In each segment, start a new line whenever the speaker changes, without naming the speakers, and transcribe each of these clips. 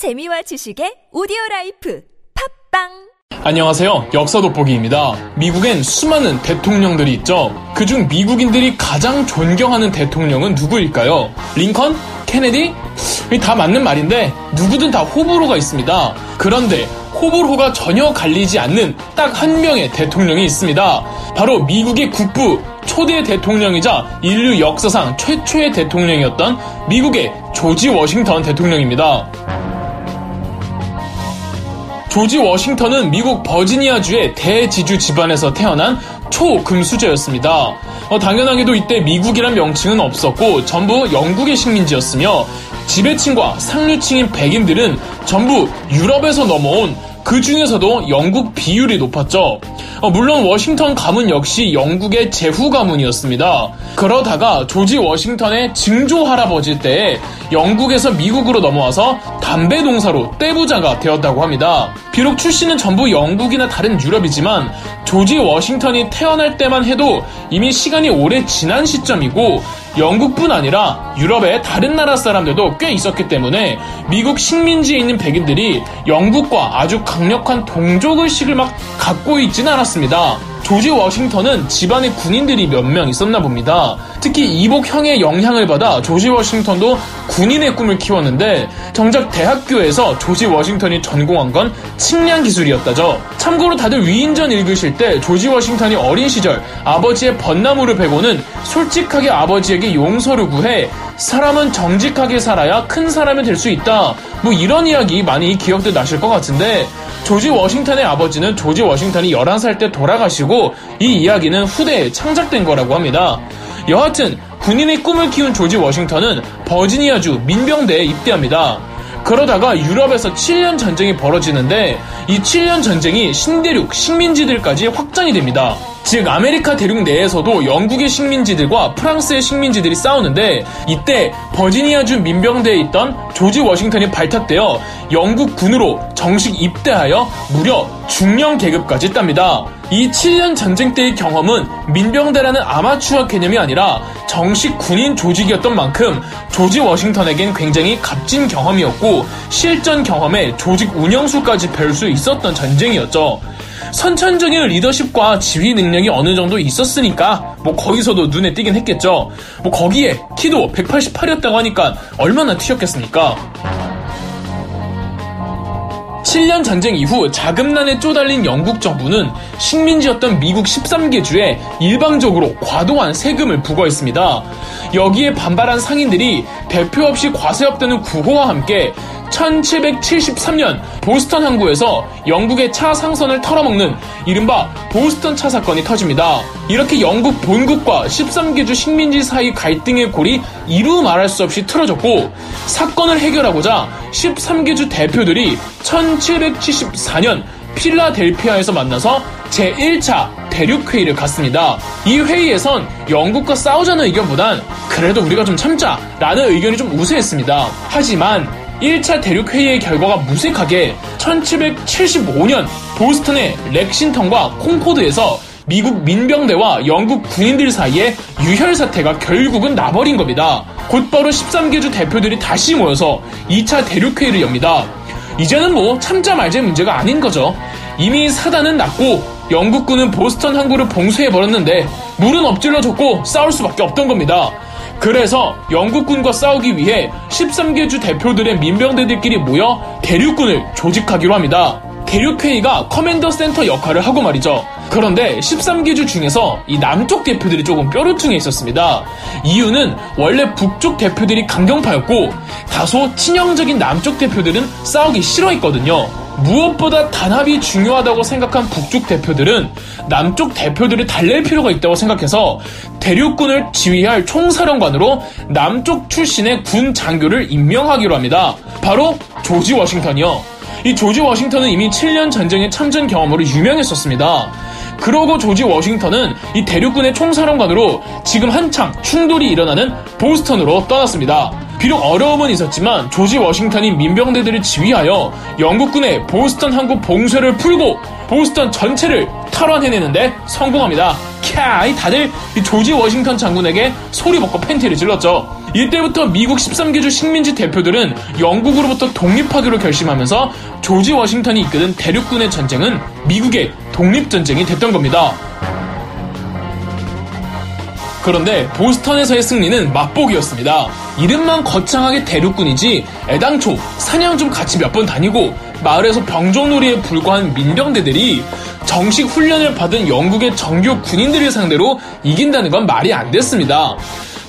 재미와 지식의 오디오 life 팟빵
안녕하세요. 역사 돋보기입니다. 미국엔 수많은 대통령들이 있죠. 그중 미국인들이 가장 존경하는 대통령은 누구일까요? 링컨? 케네디? 다 맞는 말인데 누구든 다 호불호가 있습니다. 그런데 호불호가 전혀 갈리지 않는 딱 한 명의 대통령이 있습니다. 바로 미국의 국부 초대 대통령이자 인류 역사상 최초의 대통령이었던 미국의 조지 워싱턴 대통령입니다. 조지 워싱턴은 미국 버지니아주의 대지주 집안에서 태어난 초금수저였습니다. 어, 당연하게도 이때 미국이란 명칭은 없었고 전부 영국의 식민지였으며 지배층과 상류층인 백인들은 전부 유럽에서 넘어온 그 중에서도 영국 비율이 높았죠. 어, 물론 워싱턴 가문 역시 영국의 제후 가문이었습니다. 그러다가 조지 워싱턴의 증조 할아버지 때에 영국에서 미국으로 넘어와서 담배 농사로 떼부자가 되었다고 합니다. 비록 출신은 전부 영국이나 다른 유럽이지만 조지 워싱턴이 태어날 때만 해도 이미 시간이 오래 지난 시점이고 영국뿐 아니라 유럽의 다른 나라 사람들도 꽤 있었기 때문에 미국 식민지에 있는 백인들이 영국과 아주 강력한 동족 의식을 막 갖고 있지는 않았습니다. 조지 워싱턴은 집안에 군인들이 몇 명 있었나 봅니다. 특히 이복형의 영향을 받아 조지 워싱턴도 군인의 꿈을 키웠는데 정작 대학교에서 조지 워싱턴이 전공한 건 측량 기술이었다죠. 참고로 다들 위인전 읽으실 때 조지 워싱턴이 어린 시절 아버지의 벚나무를 베고는 솔직하게 아버지에게 용서를 구해 사람은 정직하게 살아야 큰 사람이 될 수 있다. 뭐 이런 이야기 많이 기억들 나실 것 같은데 조지 워싱턴의 아버지는 조지 워싱턴이 11살 때 돌아가시고 이 이야기는 후대에 창작된 거라고 합니다. 여하튼 군인의 꿈을 키운 조지 워싱턴은 버지니아주 민병대에 입대합니다. 그러다가 유럽에서 7년 전쟁이 벌어지는데 이 7년 전쟁이 신대륙 식민지들까지 확장이 됩니다. 즉 아메리카 대륙 내에서도 영국의 식민지들과 프랑스의 식민지들이 싸우는데 이때 버지니아주 민병대에 있던 조지 워싱턴이 발탁되어 영국 군으로 정식 입대하여 무려 중령 계급까지 땁니다. 이 7년 전쟁 때의 경험은 민병대라는 아마추어 개념이 아니라 정식 군인 조직이었던 만큼 조지 워싱턴에겐 굉장히 값진 경험이었고 실전 경험에 조직 운영수까지 별수 있었던 전쟁이었죠. 선천적인 리더십과 지휘 능력이 어느 정도 있었으니까 뭐 거기서도 눈에 띄긴 했겠죠. 뭐 거기에 키도 188이었다고 하니까 얼마나 튀었겠습니까? 7년 전쟁 이후 자금난에 쪼달린 영국 정부는 식민지였던 미국 13개 주에 일방적으로 과도한 세금을 부과했습니다. 여기에 반발한 상인들이 대표 없이 과세업되는 구호와 함께 1773년 보스턴 항구에서 영국의 차 상선을 털어먹는 이른바 보스턴 차 사건이 터집니다. 이렇게 영국 본국과 13개주 식민지 사이 갈등의 골이 이루 말할 수 없이 틀어졌고 사건을 해결하고자 13개주 대표들이 1774년 필라델피아에서 만나서 제1차 대륙회의를 갖습니다. 이 회의에선 영국과 싸우자는 의견보단 그래도 우리가 좀 참자 라는 의견이 좀 우세했습니다. 하지만 1차 대륙회의의 결과가 무색하게 1775년 보스턴의 렉싱턴과 콩코드에서 미국 민병대와 영국 군인들 사이에 유혈 사태가 결국은 나버린 겁니다. 곧바로 13개주 대표들이 다시 모여서 2차 대륙회의를 엽니다. 이제는 뭐 참자 말자 문제가 아닌 거죠. 이미 사단은 났고 영국군은 보스턴 항구를 봉쇄해버렸는데 물은 엎질러졌고 싸울 수밖에 없던 겁니다. 그래서 영국군과 싸우기 위해 13개 주 대표들의 민병대들끼리 모여 대륙군을 조직하기로 합니다. 대륙회의가 command center 역할을 하고 말이죠. 그런데 13개 주 중에서 이 남쪽 대표들이 조금 뾰루퉁해 있었습니다. 이유는 원래 북쪽 대표들이 강경파였고 다소 친형적인 남쪽 대표들은 싸우기 싫어했거든요. 무엇보다 단합이 중요하다고 생각한 북쪽 대표들은 남쪽 대표들을 달랠 필요가 있다고 생각해서 대륙군을 지휘할 총사령관으로 남쪽 출신의 군 장교를 임명하기로 합니다. 바로 조지 워싱턴이요. 이 조지 워싱턴은 이미 7년 전쟁의 참전 경험으로 유명했었습니다. 그러고 조지 워싱턴은 이 대륙군의 총사령관으로 지금 한창 충돌이 일어나는 보스턴으로 떠났습니다. 비록 어려움은 있었지만 조지 워싱턴이 민병대들을 지휘하여 영국군의 보스턴 항구 봉쇄를 풀고 보스턴 전체를 탈환해내는데 성공합니다. 캬, 다들 조지 워싱턴 장군에게 소리 벗고 팬티를 질렀죠. 이때부터 미국 13개 주 식민지 대표들은 영국으로부터 독립하기로 결심하면서 조지 워싱턴이 이끄는 대륙군의 전쟁은 미국의 독립전쟁이 됐던 겁니다. 그런데 보스턴에서의 승리는 맛보기였습니다. 이름만 거창하게 대륙군이지 애당초 사냥 좀 같이 몇 번 다니고 마을에서 병종놀이에 불과한 민병대들이 정식 훈련을 받은 영국의 정규 군인들을 상대로 이긴다는 건 말이 안 됐습니다.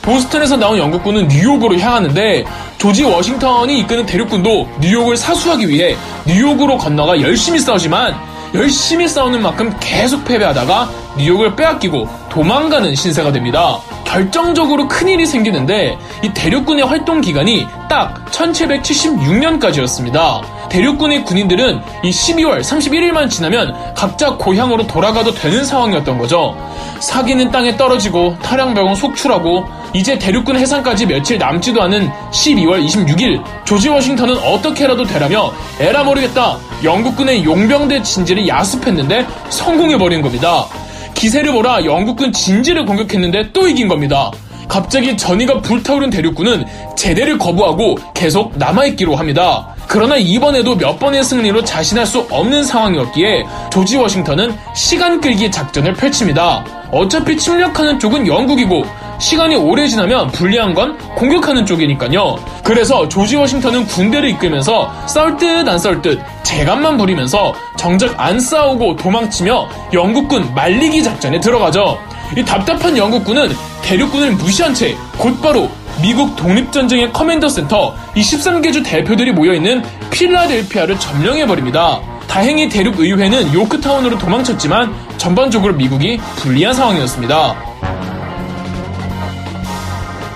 보스턴에서 나온 영국군은 뉴욕으로 향하는데 조지 워싱턴이 이끄는 대륙군도 뉴욕을 사수하기 위해 뉴욕으로 건너가 열심히 싸우지만 열심히 싸우는 만큼 계속 패배하다가 뉴욕을 빼앗기고 도망가는 신세가 됩니다. 결정적으로 큰일이 생기는데 이 대륙군의 활동 기간이 딱 1776년까지였습니다. 대륙군의 군인들은 이 12월 31일만 지나면 각자 고향으로 돌아가도 되는 상황이었던 거죠. 사기는 땅에 떨어지고 타령병은 속출하고 이제 대륙군 해상까지 며칠 남지도 않은 12월 26일 조지 워싱턴은 어떻게라도 되라며 에라 모르겠다 영국군의 용병대 진지를 야습했는데 성공해버린 겁니다. 기세를 몰아 영국군 진지를 공격했는데 또 이긴 겁니다. 갑자기 전이가 불타오른 대륙군은 제대를 거부하고 계속 남아있기로 합니다. 그러나 이번에도 몇 번의 승리로 자신할 수 없는 상황이었기에 조지 워싱턴은 시간 끌기 작전을 펼칩니다. 어차피 침략하는 쪽은 영국이고 시간이 오래 지나면 불리한 건 공격하는 쪽이니까요. 그래서 조지 워싱턴은 군대를 이끌면서 싸울 듯안 싸울 듯 재간만 부리면서 정작 안 싸우고 도망치며 영국군 말리기 작전에 들어가죠. 이 답답한 영국군은 대륙군을 무시한 채 곧바로 미국 독립전쟁의 command center 이 13개 주 대표들이 모여있는 필라델피아를 점령해버립니다. 다행히 대륙 의회는 요크타운으로 도망쳤지만 전반적으로 미국이 불리한 상황이었습니다.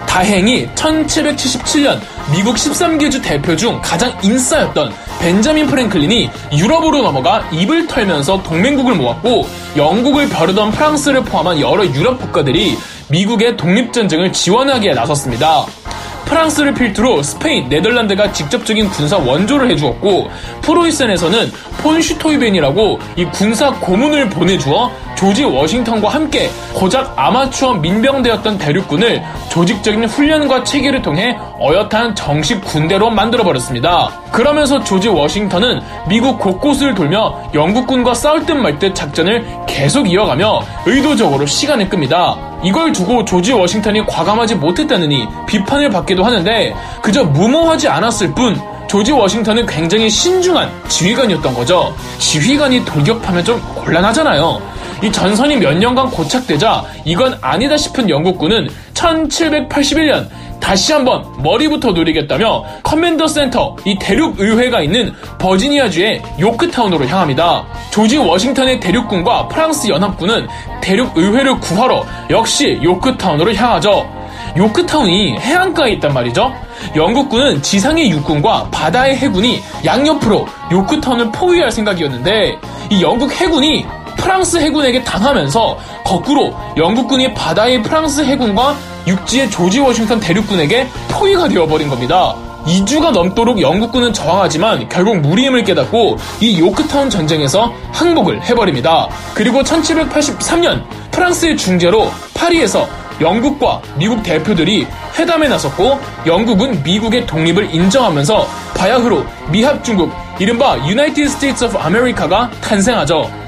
다행히 1777년 미국 13개 주 대표 중 가장 인싸였던 벤자민 프랭클린이 유럽으로 넘어가 입을 털면서 동맹국을 모았고 영국을 벼르던 프랑스를 포함한 여러 유럽 국가들이 미국의 독립전쟁을 지원하기에 나섰습니다. 프랑스를 필두로 스페인, 네덜란드가 직접적인 군사 원조를 해주었고 프로이센에서는 폰 슈토이벤이라고 이 군사 고문을 보내주어 조지 워싱턴과 함께 고작 아마추어 민병대였던 대륙군을 조직적인 훈련과 체계를 통해 어엿한 정식 군대로 만들어버렸습니다. 그러면서 조지 워싱턴은 미국 곳곳을 돌며 영국군과 싸울 듯 말 듯 작전을 계속 이어가며 의도적으로 시간을 끕니다. 이걸 두고 조지 워싱턴이 과감하지 못했다느니 비판을 받기도 하는데 그저 무모하지 않았을 뿐 조지 워싱턴은 굉장히 신중한 지휘관이었던 거죠. 지휘관이 돌격하면 좀 곤란하잖아요. 이 전선이 몇 년간 고착되자 이건 아니다 싶은 영국군은 1781년 다시 한번 머리부터 누르겠다며 command center 이 대륙 의회가 있는 버지니아주의 요크타운으로 향합니다. 조지 워싱턴의 대륙군과 프랑스 연합군은 대륙 의회를 구하러 역시 요크타운으로 향하죠. 요크타운이 해안가에 있단 말이죠. 영국군은 지상의 육군과 바다의 해군이 양옆으로 요크타운을 포위할 생각이었는데 이 영국 해군이 프랑스 해군에게 당하면서 거꾸로 영국군이 바다의 프랑스 해군과 육지의 조지 워싱턴 대륙군에게 포위가 되어버린 겁니다. 2주가 넘도록 영국군은 저항하지만 결국 무리임을 깨닫고 이 요크타운 전쟁에서 항복을 해버립니다. 그리고 1783년 프랑스의 중재로 파리에서 영국과 미국 대표들이 회담에 나섰고 영국은 미국의 독립을 인정하면서 바야흐로 미합중국 이른바 United States of America가 탄생하죠.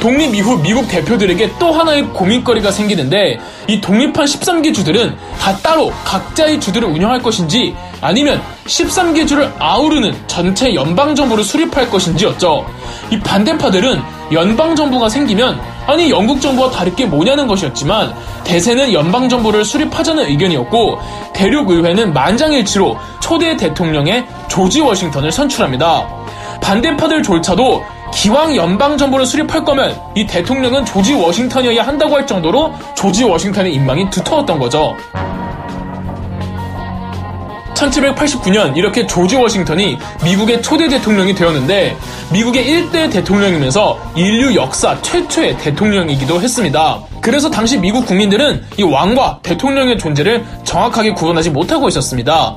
독립 이후 미국 대표들에게 또 하나의 고민거리가 생기는데 이 독립한 13개 주들은 다 따로 각자의 주들을 운영할 것인지 아니면 13개 주를 아우르는 전체 연방정부를 수립할 것인지였죠. 이 반대파들은 연방정부가 생기면 아니 영국 정부와 다를 게 뭐냐는 것이었지만 대세는 연방정부를 수립하자는 의견이었고 대륙의회는 만장일치로 초대 대통령의 조지 워싱턴을 선출합니다. 반대파들조차도 기왕 연방 정부를 수립할 거면 이 대통령은 조지 워싱턴이어야 한다고 할 정도로 조지 워싱턴의 인망이 두터웠던 거죠. 1789년 이렇게 조지 워싱턴이 미국의 초대 대통령이 되었는데 미국의 1대 대통령이면서 인류 역사 최초의 대통령이기도 했습니다. 그래서 당시 미국 국민들은 이 왕과 대통령의 존재를 정확하게 구분하지 못하고 있었습니다.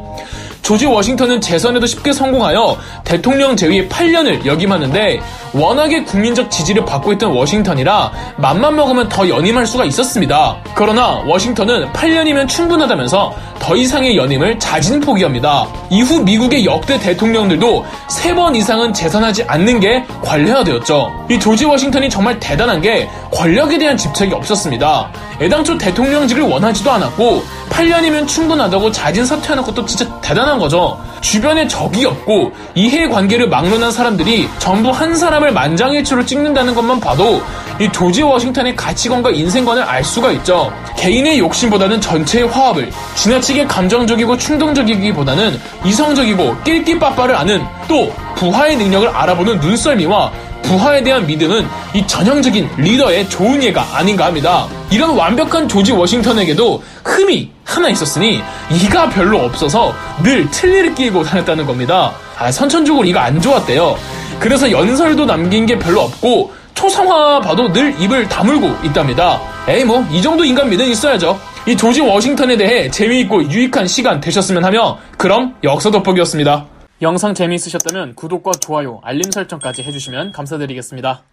조지 워싱턴은 재선에도 쉽게 성공하여 대통령 재위 8년을 역임하는데 워낙에 국민적 지지를 받고 있던 워싱턴이라 맘만 먹으면 더 연임할 수가 있었습니다. 그러나 워싱턴은 8년이면 충분하다면서 더 이상의 연임을 자진 포기합니다. 이후 미국의 역대 대통령들도 3번 이상은 재선하지 않는 게 관례화되었죠. 이 조지 워싱턴이 정말 대단한 게 권력에 대한 집착이 없었습니다. 애당초 대통령직을 원하지도 않았고 8년이면 충분하다고 자진 사퇴하는 것도 진짜 대단한 거죠. 주변에 적이 없고 이해 관계를 막론한 사람들이 전부 한 사람을 만장일치로 찍는다는 것만 봐도 이 조지 워싱턴의 가치관과 인생관을 알 수가 있죠. 개인의 욕심보다는 전체의 화합을 지나치게 감정적이고 충동적이기보다는 이성적이고 낄끼빠빠를 아는 또 부하의 능력을 알아보는 눈썰미와 부하에 대한 믿음은 이 전형적인 리더의 좋은 예가 아닌가 합니다. 이런 완벽한 조지 워싱턴에게도 흠이 하나 있었으니 이가 별로 없어서 늘 틀니를 끼고 다녔다는 겁니다. 아, 선천적으로 이가 안 좋았대요. 그래서 연설도 남긴 게 별로 없고 초상화 봐도 늘 입을 다물고 있답니다. 에이 뭐 이 정도 인간 믿음 있어야죠. 이 조지 워싱턴에 대해 재미있고 유익한 시간 되셨으면 하며 그럼 역사 돋보기였습니다. 영상 재미있으셨다면 구독과 좋아요, 알림 설정까지 해주시면 감사드리겠습니다.